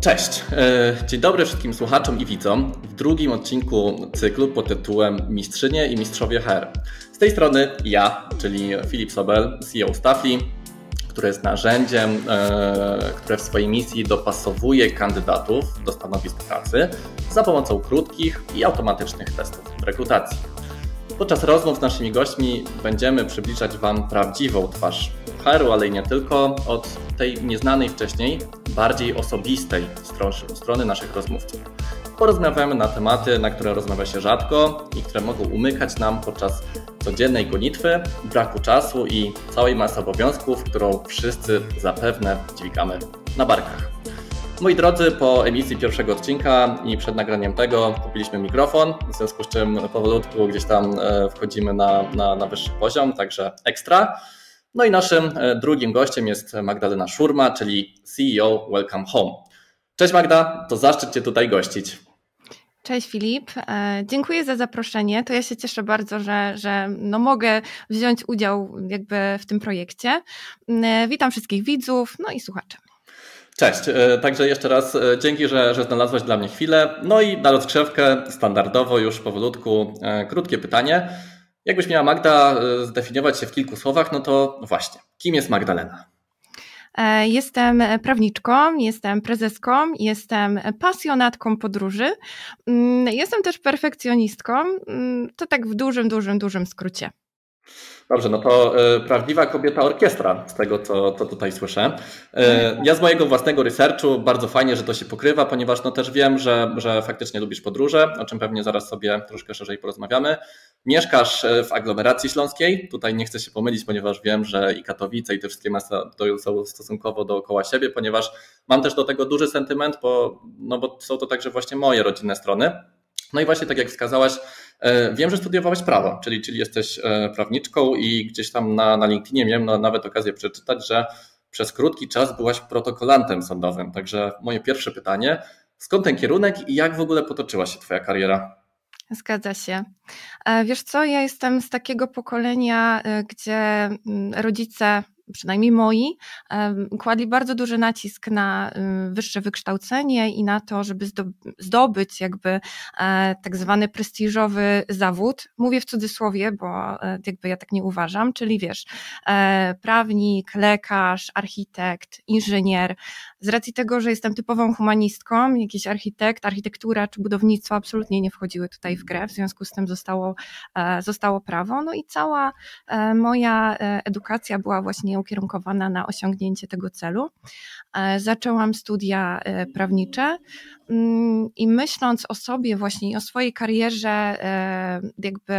Cześć. E, dzień dobry wszystkim słuchaczom i widzom w drugim odcinku cyklu pod tytułem Mistrzynie i Mistrzowie HR. Z tej strony ja, czyli Filip Sobel, CEO Staffli, które jest narzędziem, e, które w swojej misji dopasowuje kandydatów do stanowisk pracy za pomocą krótkich i automatycznych testów rekrutacji. Podczas rozmów z naszymi gośćmi będziemy przybliżać Wam prawdziwą twarz HR-u, ale i nie tylko, od tej nieznanej wcześniej, bardziej osobistej strony naszych rozmówców. Porozmawiamy na tematy, na które rozmawia się rzadko i które mogą umykać nam podczas codziennej gonitwy, braku czasu i całej masy obowiązków, którą wszyscy zapewne dźwigamy na barkach. Moi drodzy, po emisji pierwszego odcinka i przed nagraniem tego kupiliśmy mikrofon, w związku z czym powolutku gdzieś tam e, wchodzimy na, na, na wyższy poziom, także ekstra. No i naszym e, drugim gościem jest Magdalena Szurma, czyli CEO Welcome Home. Cześć Magda, to zaszczyt Cię tutaj gościć. Cześć Filip, e, dziękuję za zaproszenie. To ja się cieszę bardzo, że, że no mogę wziąć udział jakby w tym projekcie. Witam wszystkich widzów, no i słuchaczy. Cześć, e, także jeszcze raz e, dzięki, że, że znalazłaś dla mnie chwilę. No i na rozgrzewkę standardowo już powolutku e, krótkie pytanie. Jakbyś miała Magda zdefiniować się w kilku słowach, no to właśnie, kim jest Magdalena? Jestem prawniczką, jestem prezeską, jestem pasjonatką podróży, mm, jestem też perfekcjonistką, mm, to tak w dużym, dużym, dużym skrócie. Dobrze, no to y, prawdziwa kobieta orkiestra, z tego co, co tutaj słyszę. Y, ja z mojego własnego researchu bardzo fajnie, że to się pokrywa, ponieważ no też wiem, że, że faktycznie lubisz podróże, o czym pewnie zaraz sobie troszkę szerzej porozmawiamy. Mieszkasz w aglomeracji śląskiej, tutaj nie chcę się pomylić, ponieważ wiem, że i Katowice, i te wszystkie miasta są stosunkowo dookoła siebie, ponieważ mam też do tego duży sentyment, bo, no bo są to także właśnie moje rodzinne strony. No i właśnie tak jak wskazałaś, e, wiem, że studiowałaś prawo, czyli, czyli jesteś e, prawniczką i gdzieś tam na, na LinkedInie miałem nawet okazję przeczytać, że przez krótki czas byłaś protokolantem sądowym. Także moje pierwsze pytanie, skąd ten kierunek i jak w ogóle potoczyła się Twoja kariera? Zgadza się. E, wiesz co, ja jestem z takiego pokolenia, gdzie mm, rodzice przynajmniej moi, kładli bardzo duży nacisk na wyższe wykształcenie i na to, żeby zdobyć jakby e, tak zwany prestiżowy zawód. Mówię w cudzysłowie, bo e, jakby ja tak nie uważam, czyli wiesz, e, prawnik, lekarz, architekt, inżynier. Z racji tego, że jestem typową humanistką, jakiś architekt, architektura czy budownictwo absolutnie nie wchodziły tutaj w grę, w związku z tym zostało, zostało prawo. No i cała moja edukacja była właśnie ukierunkowana na osiągnięcie tego celu. E, zaczęłam studia e, prawnicze mm, i myśląc o sobie właśnie o swojej karierze e, jakby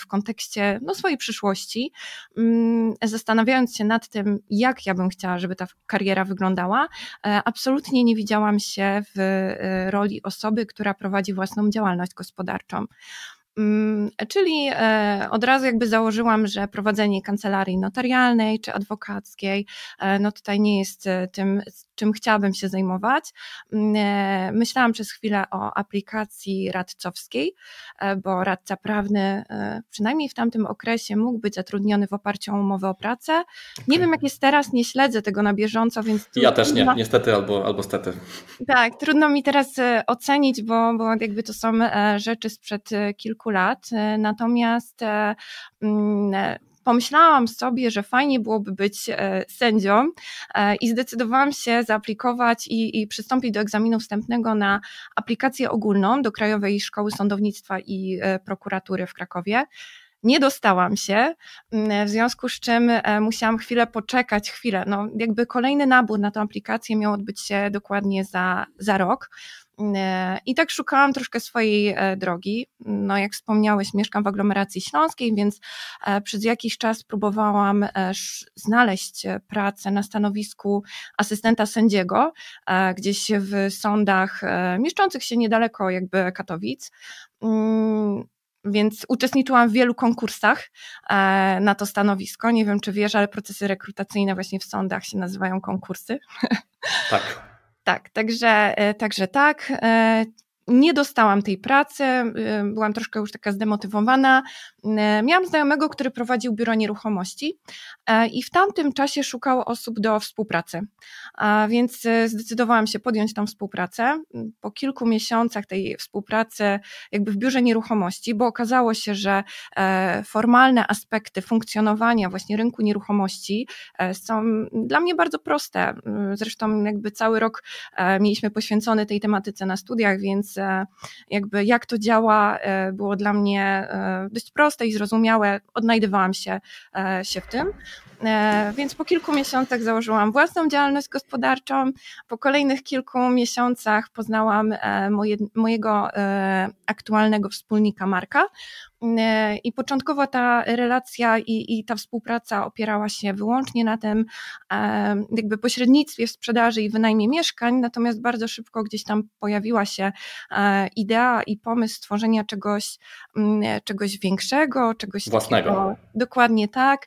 w kontekście no, swojej przyszłości, mm, zastanawiając się nad tym, jak ja bym chciała, żeby ta kariera wyglądała, absolutnie nie widziałam się w roli osoby, która prowadzi własną działalność gospodarczą. Mm, czyli e, od razu jakby założyłam, że prowadzenie kancelarii notarialnej czy adwokackiej, e, no tutaj nie jest e, tym, czym chciałabym się zajmować. Mm, myślałam przez chwilę o aplikacji radcowskiej, bo radca prawny, przynajmniej w tamtym okresie, mógł być zatrudniony w oparciu o umowę o pracę. Okay. Nie wiem, jak jest teraz, nie śledzę tego na bieżąco, więc. Ja też nie, niestety albo, albo stety. Tak, trudno mi teraz ocenić, bo, bo jakby to są rzeczy sprzed kilku lat. E, natomiast e, mm, e, pomyślałam sobie, że fajnie byłoby być sędzią i zdecydowałam się zaaplikować i, i, przystąpić do egzaminu wstępnego na aplikację ogólną do Krajowej Szkoły Sądownictwa i Prokuratury w Krakowie. Nie dostałam się, w związku z czym musiałam chwilę poczekać, chwilę. No, jakby kolejny nabór na tę aplikację miał odbyć się dokładnie za, za rok. E, I tak szukałam troszkę swojej e, drogi. No, jak wspomniałeś, mieszkam w aglomeracji śląskiej, więc e, przez jakiś czas próbowałam znaleźć pracę na stanowisku asystenta sędziego, gdzieś w sądach mieszczących się niedaleko jakby Katowic. Mm, więc uczestniczyłam w wielu konkursach na to stanowisko. Nie wiem, czy wiesz, ale procesy rekrutacyjne właśnie w sądach się nazywają konkursy. Tak. Tak, także, e, także tak. E, nie dostałam tej pracy, byłam troszkę już taka zdemotywowana. Miałam znajomego, który prowadził biuro nieruchomości i w tamtym czasie szukał osób do współpracy. Więc zdecydowałam się podjąć tą współpracę. Po kilku miesiącach tej współpracy, jakby w biurze nieruchomości, bo okazało się, że formalne aspekty funkcjonowania właśnie rynku nieruchomości są dla mnie bardzo proste. Zresztą jakby cały rok mieliśmy poświęcony tej tematyce na studiach, więc jakby jak to działa było dla mnie dość proste i zrozumiałe. Odnajdywałam się, się w tym. E, więc po kilku miesiącach założyłam własną działalność gospodarczą. Po kolejnych kilku miesiącach poznałam e, moje, mojego e, aktualnego wspólnika Marka. I początkowo ta relacja i, i ta współpraca opierała się wyłącznie na tym jakby pośrednictwie w sprzedaży i wynajmie mieszkań, natomiast bardzo szybko gdzieś tam pojawiła się idea i pomysł stworzenia czegoś, czegoś większego, czegoś własnego. Takiego, dokładnie tak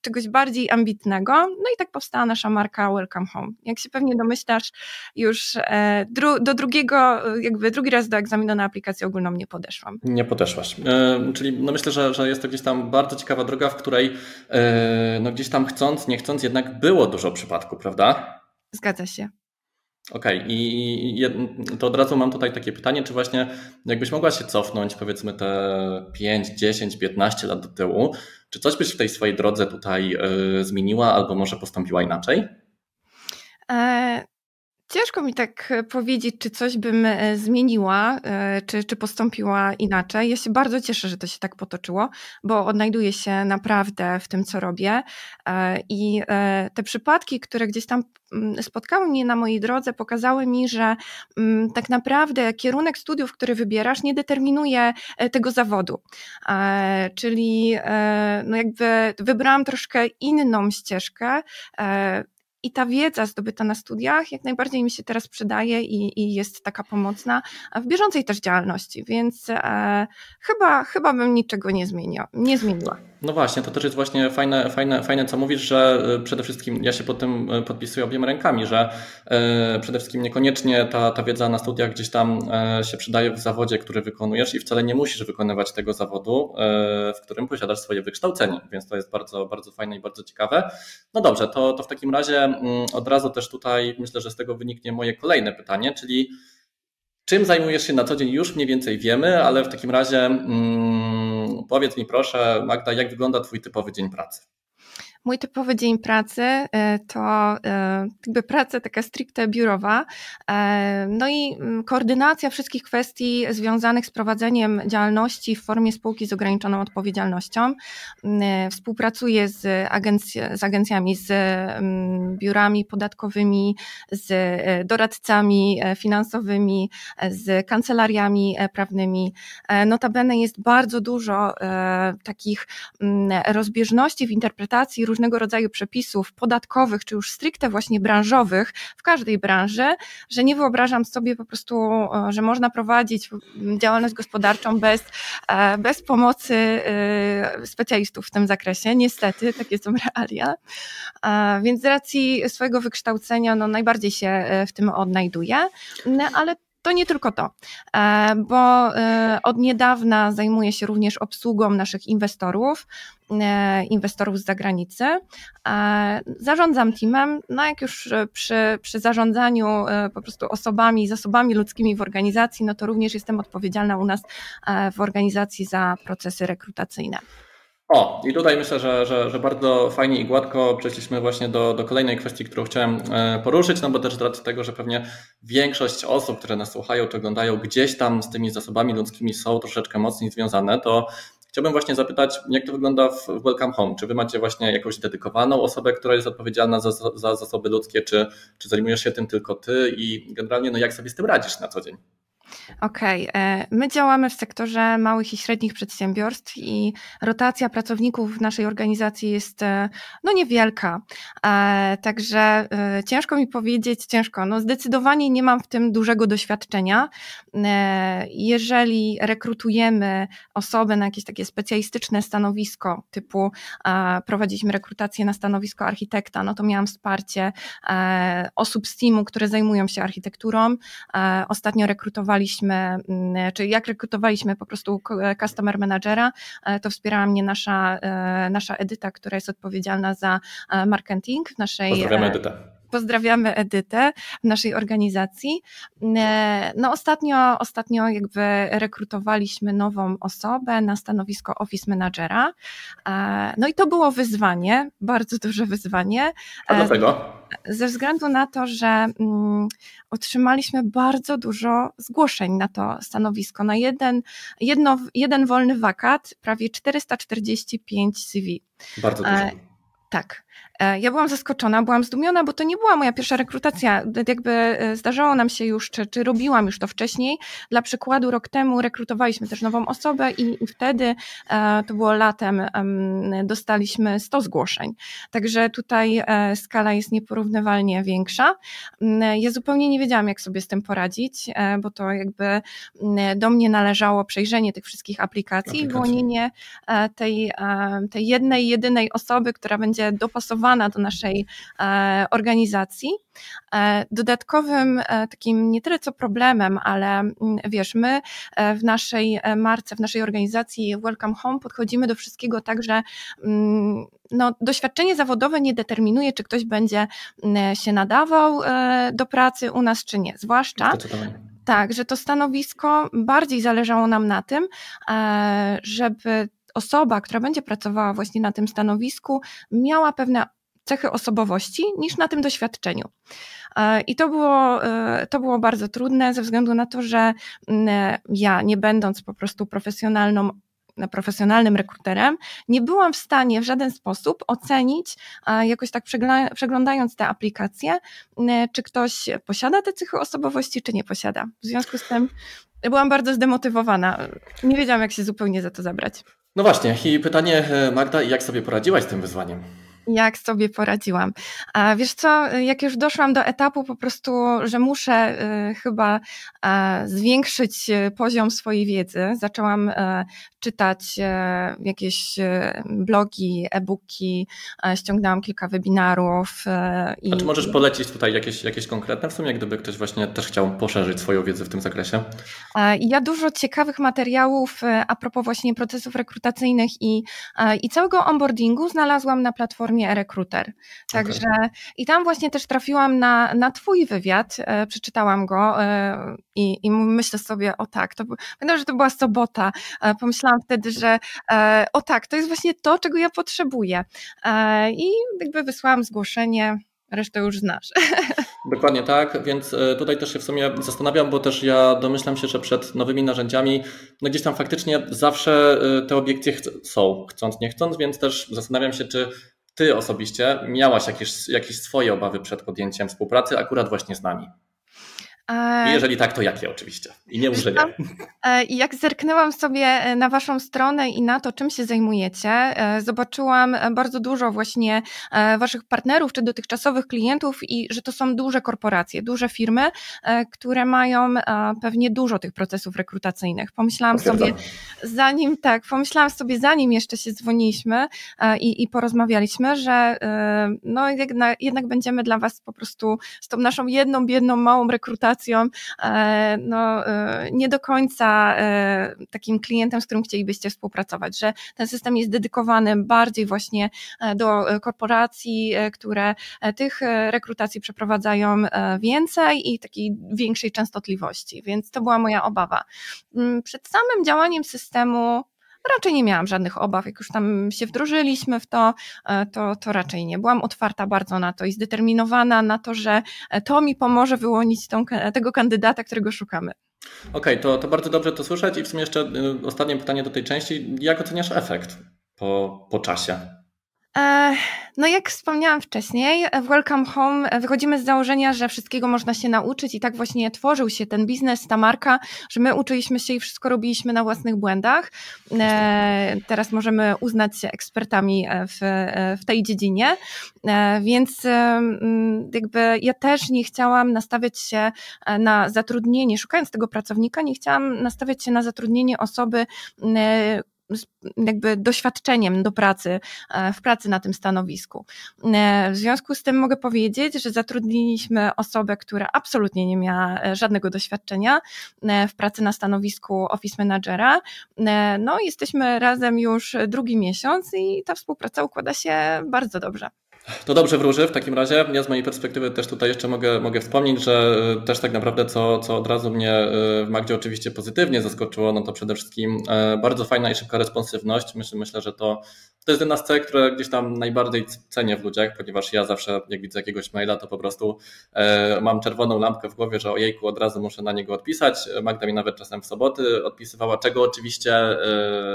czegoś bardziej ambitnego. No i tak powstała nasza marka Welcome Home. Jak się pewnie domyślasz, już e, dru do drugiego, jakby drugi raz do egzaminu na aplikację ogólną nie podeszłam. Nie podeszłaś. E, czyli no myślę, że, że jest to gdzieś tam bardzo ciekawa droga, w której e, no gdzieś tam chcąc, nie chcąc, jednak było dużo przypadków, prawda? Zgadza się. Okej, okay. i to od razu mam tutaj takie pytanie, czy właśnie jakbyś mogła się cofnąć powiedzmy te 5, 10, 15 lat do tyłu, czy coś byś w tej swojej drodze tutaj y, zmieniła albo może postąpiła inaczej? E, ciężko mi tak powiedzieć, czy coś bym e, zmieniła, e, czy, czy postąpiła inaczej. Ja się bardzo cieszę, że to się tak potoczyło, bo odnajduję się naprawdę w tym, co robię. I te przypadki, które gdzieś tam spotkały mnie na mojej drodze, pokazały mi, że tak naprawdę kierunek studiów, który wybierasz, nie determinuje tego zawodu. Czyli no jakby wybrałam troszkę inną ścieżkę i ta wiedza zdobyta na studiach jak najbardziej mi się teraz przydaje i, i jest taka pomocna w bieżącej też działalności, więc e, chyba, chyba bym niczego nie, zmieniła, nie zmieniła. No właśnie, to też jest właśnie fajne, fajne, fajne, co mówisz, że e, przede wszystkim ja się pod tym e, podpisuję obiema rękami, że e, przede wszystkim niekoniecznie ta, ta wiedza na studiach gdzieś tam się przydaje w zawodzie, który wykonujesz i wcale nie musisz wykonywać tego zawodu, w którym posiadasz swoje wykształcenie, więc to jest bardzo, bardzo fajne i bardzo ciekawe. No dobrze, to, to w takim razie mm, od razu też tutaj myślę, że z tego wyniknie moje kolejne pytanie, czyli czym zajmujesz się na co dzień już mniej więcej wiemy, ale w takim razie mm, powiedz mi proszę Magda, jak wygląda Twój typowy dzień pracy? Mój typowy dzień pracy e, to e, jakby praca taka stricte biurowa, e, no i mm, koordynacja wszystkich kwestii związanych z prowadzeniem działalności w formie spółki z ograniczoną odpowiedzialnością. Mm, współpracuję z, z agencjami, z mm, biurami podatkowymi, z doradcami finansowymi, z kancelariami prawnymi. Notabene jest bardzo dużo takich rozbieżności w interpretacji różnego rodzaju przepisów podatkowych, czy już stricte właśnie branżowych w każdej branży, że nie wyobrażam sobie po prostu, e, że można prowadzić działalność gospodarczą bez, e, bez pomocy e, specjalistów w tym zakresie. Niestety, takie są realia. Więc z racji swojego wykształcenia, no najbardziej się w tym odnajduję, no, ale to nie tylko to, e, bo e, od niedawna zajmuję się również obsługą naszych inwestorów, e, inwestorów z zagranicy. Zarządzam teamem, no jak już przy, przy zarządzaniu po prostu osobami, zasobami ludzkimi w organizacji, no to również jestem odpowiedzialna u nas w organizacji za procesy rekrutacyjne. O, i tutaj myślę, że, że, że bardzo fajnie i gładko przeszliśmy właśnie do, do kolejnej kwestii, którą chciałem e, poruszyć, no bo też z racji tego, że pewnie większość osób, które nas słuchają czy oglądają, gdzieś tam z tymi zasobami ludzkimi są troszeczkę mocniej związane, to chciałbym właśnie zapytać, jak to wygląda w Welcome Home? Czy wy macie właśnie jakąś dedykowaną osobę, która jest odpowiedzialna za, za zasoby ludzkie, czy, czy zajmujesz się tym tylko ty i generalnie no jak sobie z tym radzisz na co dzień? Okej, okay. my działamy w sektorze małych i średnich przedsiębiorstw i rotacja pracowników w naszej organizacji jest e, no niewielka. E, także e, ciężko mi powiedzieć, ciężko, no zdecydowanie nie mam w tym dużego doświadczenia. Jeżeli rekrutujemy osobę na jakieś takie specjalistyczne stanowisko, typu prowadziliśmy rekrutację na stanowisko architekta, no to miałam wsparcie osób z teamu, które zajmują się architekturą. Ostatnio rekrutowaliśmy rekrutowaliśmy, czy jak rekrutowaliśmy po prostu customer managera, e, to wspierała mnie nasza, e, nasza Edyta, która jest odpowiedzialna za e, marketing w naszej. Pozdrawiamy Edytę. Pozdrawiamy Edytę w naszej organizacji. No ostatnio, ostatnio jakby rekrutowaliśmy nową osobę na stanowisko office managera. No i to było wyzwanie, bardzo duże wyzwanie. A dlaczego? Ze względu na to, że mm, otrzymaliśmy bardzo dużo zgłoszeń na to stanowisko. Na jeden, jedno, jeden wolny wakat, prawie 445 CV. Bardzo dużo. Tak. E, ja byłam zaskoczona, byłam zdumiona, bo to nie była moja pierwsza rekrutacja. Jakby e, zdarzało nam się już, czy, czy robiłam już to wcześniej. Dla przykładu, rok temu rekrutowaliśmy też nową osobę i, i wtedy, e, to było latem, dostaliśmy 100 zgłoszeń. Także tutaj skala jest nieporównywalnie większa. Mm, ja zupełnie nie wiedziałam, jak sobie z tym poradzić, bo to jakby mm, do mnie należało przejrzenie tych wszystkich aplikacji i wyłonienie tej, tej jednej, jedynej osoby, która będzie dopasowana do naszej e, organizacji. E, dodatkowym e, takim nie tyle co problemem, ale mm, wiesz, my w naszej marce, w naszej organizacji Welcome Home podchodzimy do wszystkiego tak, że mm, no, doświadczenie zawodowe nie determinuje, czy ktoś będzie mm, się nadawał do pracy u nas, czy nie. Zwłaszcza. Tak, że to stanowisko bardziej zależało nam na tym, żeby osoba, która będzie pracowała właśnie na tym stanowisku, miała pewne cechy osobowości niż na tym doświadczeniu. E, I to było, e, to było bardzo trudne ze względu na to, że mm, ja, nie będąc po prostu profesjonalną profesjonalnym rekruterem, nie byłam w stanie w żaden sposób ocenić, jakoś tak przeglądając te aplikacje, czy ktoś posiada te cechy osobowości, czy nie posiada. W związku z tym byłam bardzo zdemotywowana. Nie wiedziałam, jak się zupełnie za to zabrać. No właśnie, i pytanie, e, Magda, jak sobie poradziłaś z tym wyzwaniem? Jak sobie poradziłam. A wiesz co, jak już doszłam do etapu po prostu, że muszę y, chyba zwiększyć y, poziom swojej wiedzy, zaczęłam e, czytać e, jakieś e, blogi, e-booki, ściągnęłam kilka webinarów. I... A czy możesz polecić tutaj jakieś, jakieś konkretne w sumie, gdyby ktoś właśnie też chciał poszerzyć swoją wiedzę w tym zakresie? Ja dużo ciekawych materiałów a propos właśnie procesów rekrutacyjnych i, i całego onboardingu znalazłam na platformie platformie e-recruiter. Także okay. i tam właśnie też trafiłam na, na Twój wywiad, e, przeczytałam go e, i, i myślę sobie, o tak, to pamiętam, że to była sobota. E, pomyślałam wtedy, że e, o tak, to jest właśnie to, czego ja potrzebuję. E, I jakby wysłałam zgłoszenie, resztę już znasz. Dokładnie tak, więc e, tutaj też się w sumie zastanawiam, bo też ja domyślam się, że przed nowymi narzędziami, no gdzieś tam faktycznie zawsze te obiekcje są, chcąc, nie chcąc, więc też zastanawiam się, czy ty osobiście miałaś jakieś, jakieś swoje obawy przed podjęciem współpracy akurat właśnie z nami? I jeżeli tak, to jakie oczywiście? I nie muszę nie. E, jak zerknęłam sobie e, na Waszą stronę i na to, czym się zajmujecie, e, zobaczyłam bardzo dużo właśnie Waszych partnerów czy dotychczasowych klientów i że to są duże korporacje, duże firmy, które mają pewnie dużo tych procesów rekrutacyjnych. Pomyślałam sobie, zanim tak, pomyślałam sobie, zanim jeszcze się dzwoniliśmy i, i porozmawialiśmy, że no jednak, jednak będziemy dla Was po prostu z tą naszą jedną, biedną, małą rekrutacją E, no, e, nie do końca e, takim klientem, z którym chcielibyście współpracować, że ten system jest dedykowany bardziej właśnie do korporacji, które tych rekrutacji przeprowadzają więcej i takiej większej częstotliwości, więc to była moja obawa. Mm, przed samym działaniem systemu raczej nie miałam żadnych obaw. Jak już tam się wdrożyliśmy w to, e, to, to raczej nie. Byłam otwarta bardzo na to i zdeterminowana na to, że e, to mi pomoże wyłonić tą, tego kandydata, którego szukamy. Okej, okay, to, to bardzo dobrze to słyszeć i w sumie jeszcze y, ostatnie pytanie do tej części. Jak oceniasz efekt po, po czasie? No jak wspomniałam wcześniej, w Welcome Home wychodzimy z założenia, że wszystkiego można się nauczyć i tak właśnie tworzył się ten biznes, ta marka, że my uczyliśmy się i wszystko robiliśmy na własnych błędach. E, teraz możemy uznać się ekspertami w, w tej dziedzinie, e, więc jakby ja też nie chciałam nastawiać się na zatrudnienie, szukając tego pracownika, nie chciałam nastawiać się na zatrudnienie osoby, jakby doświadczeniem do pracy, e, w pracy na tym stanowisku. E, w związku z tym mogę powiedzieć, że zatrudniliśmy osobę, która absolutnie nie miała e, żadnego doświadczenia w pracy na stanowisku office managera. No, jesteśmy razem już drugi miesiąc i ta współpraca układa się bardzo dobrze. To dobrze wróży w takim razie. Ja z mojej perspektywy też tutaj jeszcze mogę, mogę wspomnieć, że e, też tak naprawdę co, co od razu mnie e, w Magdzie oczywiście pozytywnie zaskoczyło, no to przede wszystkim e, bardzo fajna i szybka responsywność. Myślę, myślę że to, to jest jedna z cech, które gdzieś tam najbardziej cenię w ludziach, ponieważ ja zawsze jak widzę jakiegoś maila, to po prostu mam czerwoną lampkę w głowie, że ojejku, od razu muszę na niego odpisać. Magda mi nawet czasem w soboty odpisywała, czego oczywiście,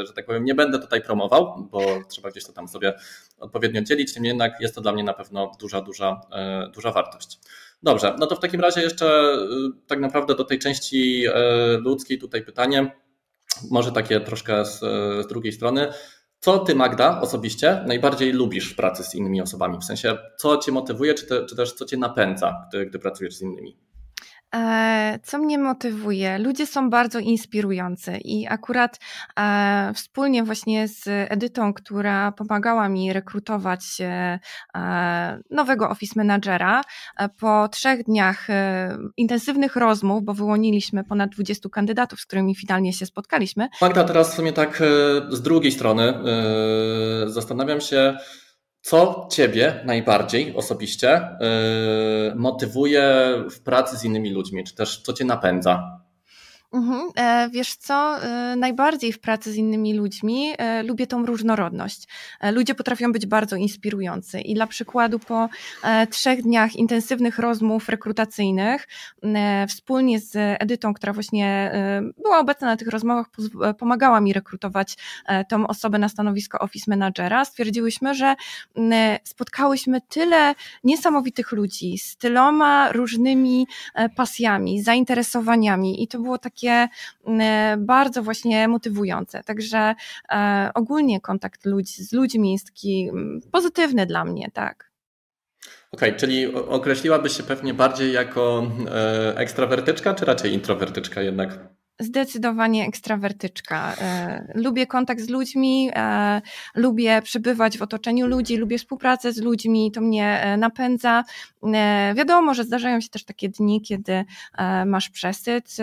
że tak powiem, nie będę tutaj promował, bo trzeba gdzieś to tam sobie odpowiednio dzielić, niemniej jednak jest to dla mnie na pewno duża, duża, e, duża wartość. Dobrze, no to w takim razie jeszcze e, tak naprawdę do tej części e, ludzkiej tutaj pytanie, może takie troszkę z, z drugiej strony. Co ty, Magda, osobiście najbardziej lubisz w pracy z innymi osobami? W sensie, co cię motywuje, czy, te, czy też co cię napędza, gdy, gdy pracujesz z innymi? E, co mnie motywuje? Ludzie są bardzo inspirujący i akurat e, wspólnie właśnie z Edytą, która pomagała mi rekrutować e, nowego office managera, po trzech dniach intensywnych rozmów, bo wyłoniliśmy ponad 20 kandydatów, z którymi finalnie się spotkaliśmy. Magda, teraz w sumie tak z drugiej strony zastanawiam się, co Ciebie najbardziej osobiście yy, motywuje w pracy z innymi ludźmi, czy też co Cię napędza? Mhm. E, wiesz co, e, najbardziej w pracy z innymi ludźmi e, lubię tą różnorodność. Ludzie potrafią być bardzo inspirujący i dla przykładu po trzech dniach intensywnych rozmów rekrutacyjnych wspólnie z Edytą, która właśnie była obecna na tych rozmowach, pomagała mi rekrutować tą osobę na stanowisko office managera, stwierdziłyśmy, że spotkałyśmy tyle niesamowitych ludzi z tyloma różnymi pasjami, zainteresowaniami i to było takie takie bardzo właśnie motywujące. Także e, ogólnie kontakt ludzi, z ludźmi jest taki pozytywny dla mnie, tak. Okej, okay, czyli określiłabyś się pewnie bardziej jako e, ekstrawertyczka, czy raczej introwertyczka jednak? Zdecydowanie ekstrawertyczka. E, lubię kontakt z ludźmi, e, lubię przebywać w otoczeniu ludzi, lubię współpracę z ludźmi, to mnie e, napędza. Wiadomo, że zdarzają się też takie dni, kiedy masz przesyt,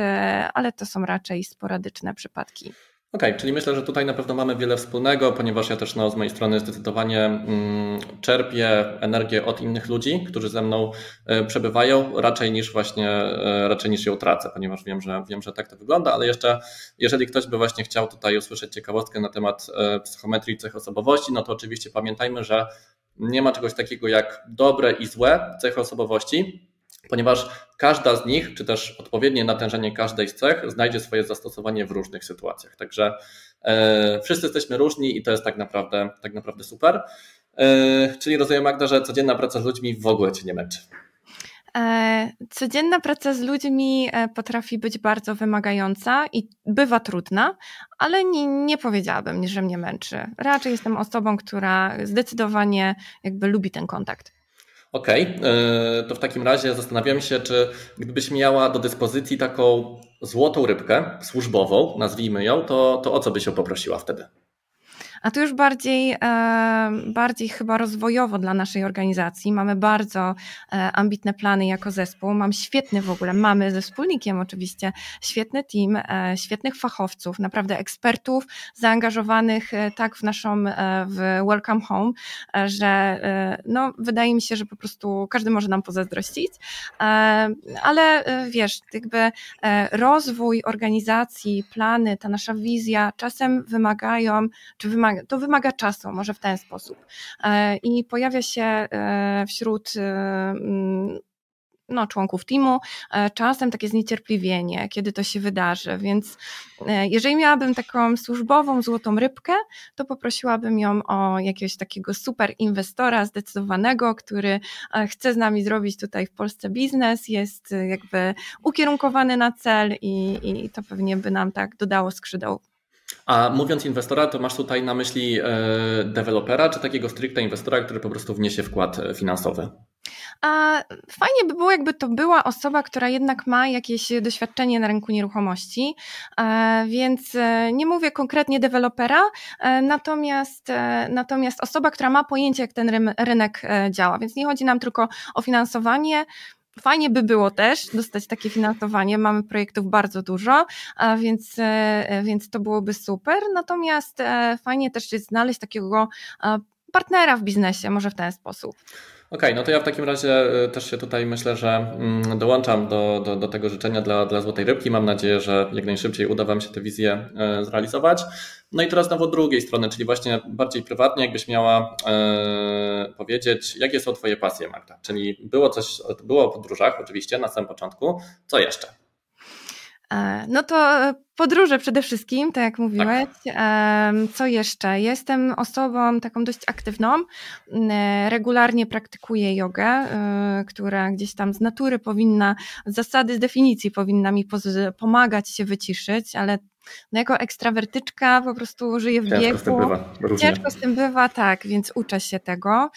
ale to są raczej sporadyczne przypadki. Okej, okay, czyli myślę, że tutaj na pewno mamy wiele wspólnego, ponieważ ja też no, z mojej strony zdecydowanie mm, czerpię energię od innych ludzi, którzy ze mną e, przebywają, raczej niż właśnie, e, raczej niż ją tracę, ponieważ wiem, że wiem, że tak to wygląda, ale jeszcze jeżeli ktoś by właśnie chciał tutaj usłyszeć ciekawostkę na temat e, psychometrii cech osobowości, no to oczywiście pamiętajmy, że nie ma czegoś takiego jak dobre i złe cechy osobowości, ponieważ każda z nich, czy też odpowiednie natężenie każdej z cech znajdzie swoje zastosowanie w różnych sytuacjach. Także e, wszyscy jesteśmy różni i to jest tak naprawdę, tak naprawdę super. E, czyli rozumiem, Magda, że codzienna praca z ludźmi w ogóle Cię nie męczy. E, codzienna praca z ludźmi e, potrafi być bardzo wymagająca i bywa trudna, ale nie, nie powiedziałabym, że mnie męczy. Raczej jestem osobą, która zdecydowanie jakby lubi ten kontakt. Okej, okay. E, to w takim razie zastanawiam się, czy gdybyś miała do dyspozycji taką złotą rybkę służbową, nazwijmy ją, to, to o co byś ją poprosiła wtedy? A to już bardziej, e, bardziej chyba rozwojowo dla naszej organizacji. Mamy bardzo e, ambitne plany jako zespół. Mam świetny w ogóle, mamy ze wspólnikiem oczywiście świetny team, e, świetnych fachowców, naprawdę ekspertów zaangażowanych tak w naszą, w Welcome Home, że no, wydaje mi się, że po prostu każdy może nam pozazdrościć, ale wiesz, jakby rozwój organizacji, plany, ta nasza wizja czasem wymagają, czy wymagają wymaga, to wymaga czasu, może w ten sposób. E, I pojawia się e, wśród e, mm, no, członków teamu, czasem takie zniecierpliwienie, kiedy to się wydarzy. Więc jeżeli miałabym taką służbową złotą rybkę, to poprosiłabym ją o jakiegoś takiego super inwestora zdecydowanego, który chce z nami zrobić tutaj w Polsce biznes, jest jakby ukierunkowany na cel i, i to pewnie by nam tak dodało skrzydeł a mówiąc inwestora, to masz tutaj na myśli e, dewelopera, czy takiego stricte inwestora, który po prostu wniesie wkład e, finansowy? A fajnie by było, jakby to była osoba, która jednak ma jakieś doświadczenie na rynku nieruchomości, e, więc nie mówię konkretnie dewelopera, natomiast, natomiast osoba, która ma pojęcie, jak ten rynek działa. Więc nie chodzi nam tylko o finansowanie, Fajnie by było też dostać takie finansowanie. Mamy projektów bardzo dużo, więc, e, więc to byłoby super. Natomiast e, fajnie też jest znaleźć takiego partnera w biznesie, może w ten sposób. Okej, okay, no to ja w takim razie y, też się tutaj myślę, że mm, dołączam do, do, do, tego życzenia dla, dla Złotej Rybki. Mam nadzieję, że jak najszybciej uda Wam się tę wizję y, zrealizować. No i teraz znowu drugiej strony, czyli właśnie bardziej prywatnie, jakbyś miała e, powiedzieć, jakie są Twoje pasje, Magda? Czyli było coś, było o podróżach oczywiście na samym początku. Co jeszcze? No to podróże przede wszystkim, tak jak mówiłeś. Tak. Co jeszcze? Jestem osobą taką dość aktywną. Regularnie praktykuję jogę, e, która gdzieś tam z natury powinna, z zasady, z definicji powinna mi pomagać się wyciszyć, ale no jako ekstrawertyczka po prostu żyję w Ciężko biegu. Z tym bywa, Ciężko z tym bywa, tak, więc uczę się tego.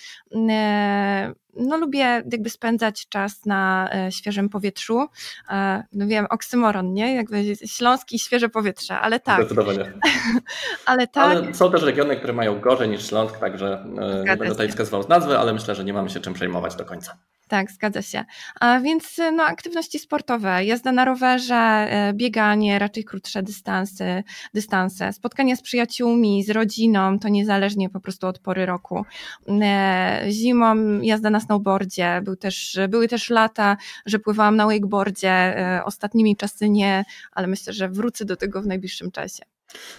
No lubię jakby spędzać czas na e, świeżym powietrzu. E, no wiem, oksymoron, nie? Jakby śląski świeże powietrze, ale tak. Zdecydowanie. ale tak. Ale są też regiony, które mają gorzej niż Śląsk, także e, nie będę tutaj wskazywał z nazwy, ale myślę, że nie mamy się czym przejmować do końca. Tak, zgadza się. A więc no, aktywności sportowe, jazda na rowerze, e, bieganie, raczej krótsze dystanse, dystanse, spotkania z przyjaciółmi, z rodziną, to niezależnie po prostu od pory roku. E, zimą jazda na snowboardzie, był też, były też lata, że pływałam na wakeboardzie, ostatnimi czasy nie, ale myślę, że wrócę do tego w najbliższym czasie.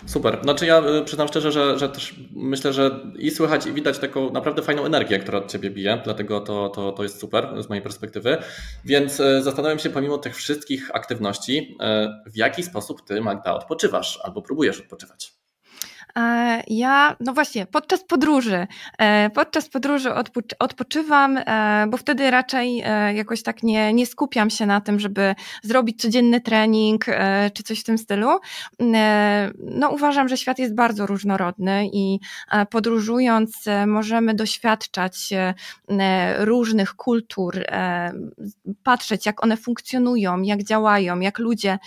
Super. Znaczy ja y, przyznam szczerze, że, że też myślę, że i słychać i widać taką naprawdę fajną energię, która od Ciebie bije, dlatego to, to, to jest super z mojej perspektywy. Więc y, zastanawiam się pomimo tych wszystkich aktywności, y, w jaki sposób Ty Magda odpoczywasz albo próbujesz odpoczywać? E, ja, no właśnie, podczas podróży, e, podczas podróży odpoczywam, e, bo wtedy raczej jakoś tak nie, nie skupiam się na tym, żeby zrobić codzienny trening czy coś w tym stylu. No uważam, że świat jest bardzo różnorodny i podróżując możemy doświadczać różnych kultur, patrzeć jak one funkcjonują, jak działają, jak ludzie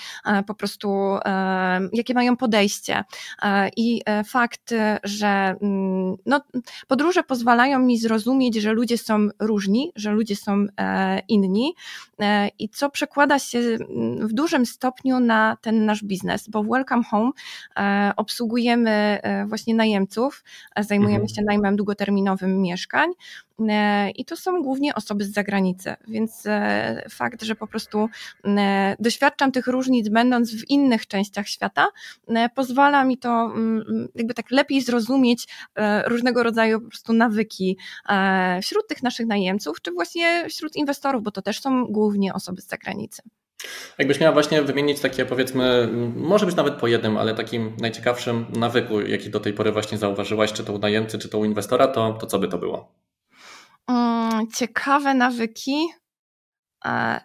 po prostu, jakie mają podejście i fakt, że mm, no, podróże pozwalają mi zrozumieć, że ludzie są różni, że ludzie są e, inni e, i co przekłada się mm, w dużym stopniu na ten nasz biznes, bo w Welcome Home e, obsługujemy właśnie najemców, zajmujemy mhm. się najmem długoterminowym mieszkań, I to są głównie osoby z zagranicy, więc e, fakt, że po prostu e, doświadczam tych różnic, będąc w innych częściach świata, pozwala mi to mm, jakby tak lepiej zrozumieć różnego rodzaju po prostu nawyki wśród tych naszych najemców, czy właśnie wśród inwestorów, bo to też są głównie osoby z zagranicy. Jakbyś miała właśnie wymienić takie powiedzmy, może być nawet po jednym, ale takim najciekawszym nawyku, jaki do tej pory właśnie zauważyłaś, czy to u najemcy, czy to u inwestora, to, to co by to było? Mm, ciekawe nawyki.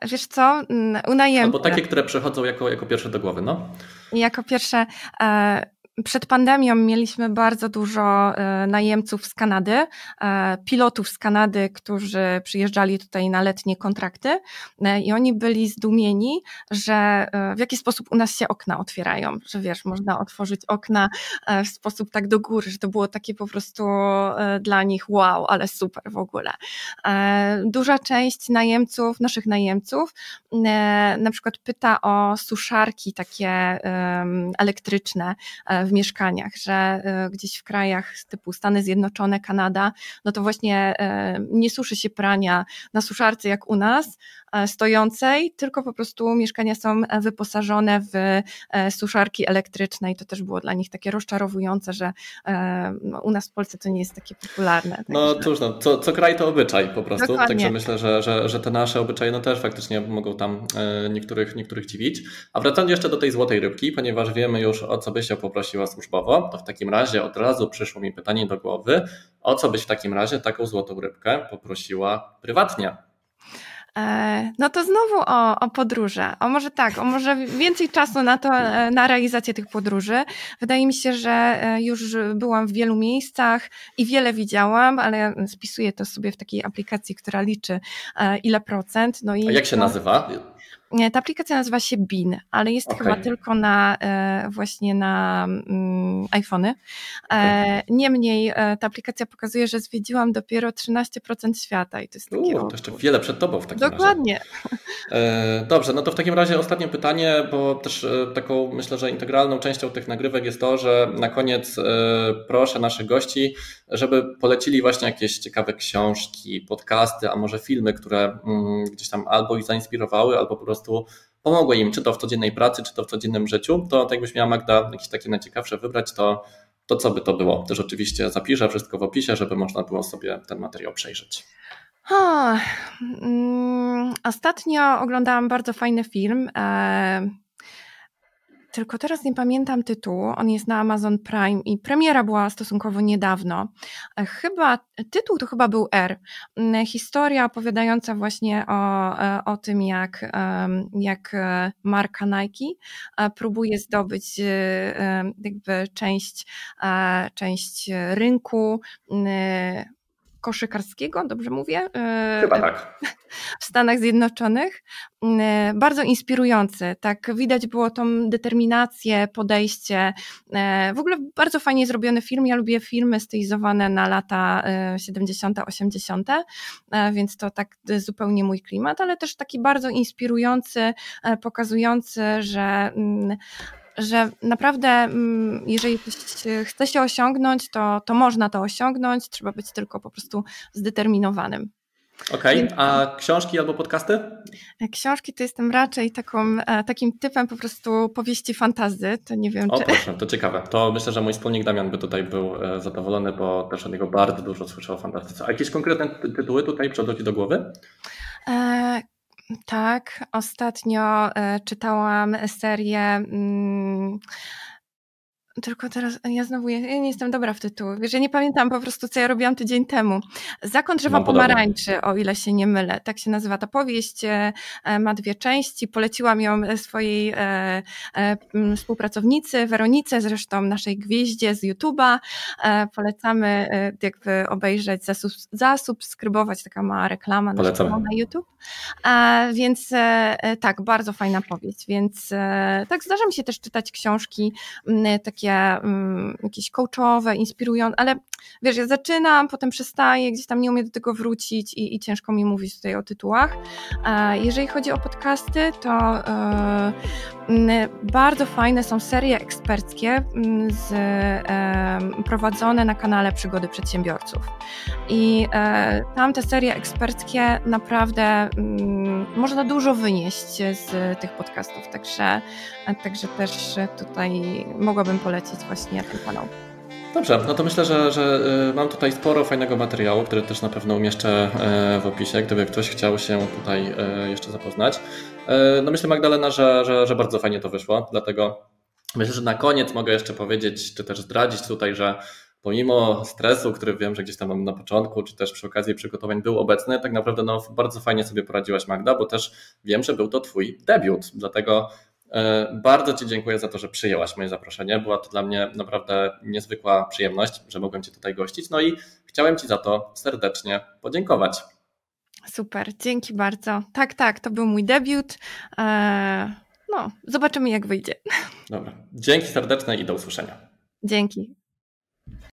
Wiesz co, mm, u najemcy. Albo takie, które przychodzą jako, jako pierwsze do głowy, no. Jako pierwsze, e, przed pandemią mieliśmy bardzo dużo e, najemców z Kanady, e, pilotów z Kanady, którzy przyjeżdżali tutaj na letnie kontrakty e, i oni byli zdumieni, że w jaki sposób u nas się okna otwierają, że wiesz, można otworzyć okna w sposób tak do góry, że to było takie po prostu dla nich wow, ale super w ogóle. Duża część najemców, naszych najemców na przykład pyta o suszarki takie elektryczne w mieszkaniach, że e, gdzieś w krajach typu Stany Zjednoczone, Kanada, no to właśnie e, nie suszy się prania na suszarce jak u nas, stojącej, tylko po prostu mieszkania są wyposażone w suszarki elektryczne i to też było dla nich takie rozczarowujące, że no, u nas w Polsce to nie jest takie popularne. No cóż, no, co, co kraj to obyczaj po prostu, Dokładnie. także myślę, że, że, że te nasze obyczaje no też faktycznie mogą tam niektórych, niektórych dziwić. A wracając jeszcze do tej złotej rybki, ponieważ wiemy już o co byś się poprosiła służbowo, to w takim razie od razu przyszło mi pytanie do głowy, o co byś w takim razie taką złotą rybkę poprosiła prywatnie? E, no to znowu o, o podróże. O może tak, o może więcej czasu na to, e, na realizację tych podróży. Wydaje mi się, że e, już byłam w wielu miejscach i wiele widziałam, ale spisuję to sobie w takiej aplikacji, która liczy ile procent. No i A jak się nazywa? Ta aplikacja nazywa się BIN, ale jest okay. chyba tylko na e, właśnie na mm, iPhony. E, niemniej e, ta aplikacja pokazuje, że zwiedziłam dopiero 13% świata i to jest takie. to jeszcze wiele przed tobą w takim Dokładnie. razie. Dobrze, no to w takim razie ostatnie pytanie, bo też taką myślę, że integralną częścią tych nagrywek jest to, że na koniec proszę naszych gości, żeby polecili właśnie jakieś ciekawe książki, podcasty, a może filmy, które mm, gdzieś tam albo ich zainspirowały, albo po prostu prostu pomogły im, czy to w codziennej pracy, czy to w codziennym życiu, to tak jakbyś miała Magda jakieś takie najciekawsze wybrać, to, to co by to było? Też oczywiście zapiszę wszystko w opisie, żeby można było sobie ten materiał przejrzeć. Mm, ostatnio oglądałam bardzo fajny film. E, tylko teraz nie pamiętam tytułu. On jest na Amazon Prime i premiera była stosunkowo niedawno. E, chyba tytuł to chyba był R. Mm, historia opowiadająca właśnie o, e, o tym, jak, jak e, marka Nike próbuje zdobyć jakby część, część rynku koszykarskiego, dobrze mówię? Chyba tak. W Stanach Zjednoczonych. Bardzo inspirujący. Tak widać było tą determinację, podejście. W ogóle bardzo fajnie zrobiony film. Ja lubię filmy stylizowane na lata 70., 80., więc to tak zupełnie mój klimat, ale też taki bardzo inspirujący, pokazujący, że że naprawdę, mm, jeżeli chce się osiągnąć, to, to można to osiągnąć, trzeba być tylko po prostu zdeterminowanym. Okej, okay. a książki albo podcasty? Książki to jestem raczej taką, e, takim typem po prostu powieści fantazy, to nie wiem o, czy... proszę, to ciekawe. To myślę, że mój wspólnik Damian by tutaj był e, zadowolony, bo też od niego bardzo dużo słyszał o fantastyce. A jakieś konkretne tytuły tutaj przychodzą do głowy? E tak, ostatnio e, czytałam serię. Mm, tylko teraz ja znowu ja nie jestem dobra w tytuł. Wiesz, ja nie pamiętam po prostu, co ja robiłam tydzień temu. Zakon drzewa Mam pomarańczy, o ile się nie mylę. Tak się nazywa ta powieść. E, ma dwie części. Poleciłam ją swojej e, e, współpracownicy, Weronice, zresztą naszej gwieździe z YouTube'a. Polecamy jakby obejrzeć, zasubskrybować, taka mała reklama na YouTube. Więc tak, bardzo fajna powieść. Więc tak, zdarza mi się też czytać książki takie takie um, jakieś coachowe, inspirujące, ale wiesz, ja zaczynam, potem przestaję, gdzieś tam nie umiem do tego wrócić i, i ciężko mi mówić tutaj o tytułach. E, jeżeli chodzi o podcasty, to e, bardzo fajne są serie eksperckie z, e, prowadzone na kanale Przygody Przedsiębiorców. I e, tam te serie eksperckie naprawdę można dużo wynieść z tych podcastów, także, także też tutaj mogłabym polecić właśnie ten kanał. Dobrze, no to myślę, że, że y, mam tutaj sporo fajnego materiału, który też na pewno umieszczę e, w opisie, gdyby ktoś chciał się tutaj e, jeszcze zapoznać. E, no myślę Magdalena, że, że, że bardzo fajnie to wyszło, dlatego myślę, że na koniec mogę jeszcze powiedzieć, czy też zdradzić tutaj, że pomimo stresu, który wiem, że gdzieś tam mam na początku, czy też przy okazji przygotowań był obecny, tak naprawdę no, bardzo fajnie sobie poradziłaś Magda, bo też wiem, że był to Twój debiut, dlatego bardzo Ci dziękuję za to, że przyjęłaś moje zaproszenie. Była to dla mnie naprawdę niezwykła przyjemność, że mogłem Cię tutaj gościć. No i chciałem Ci za to serdecznie podziękować. Super, dzięki bardzo. Tak, tak, to był mój debiut. E, no, zobaczymy jak wyjdzie. Dobra, dzięki serdeczne i do usłyszenia. Dzięki.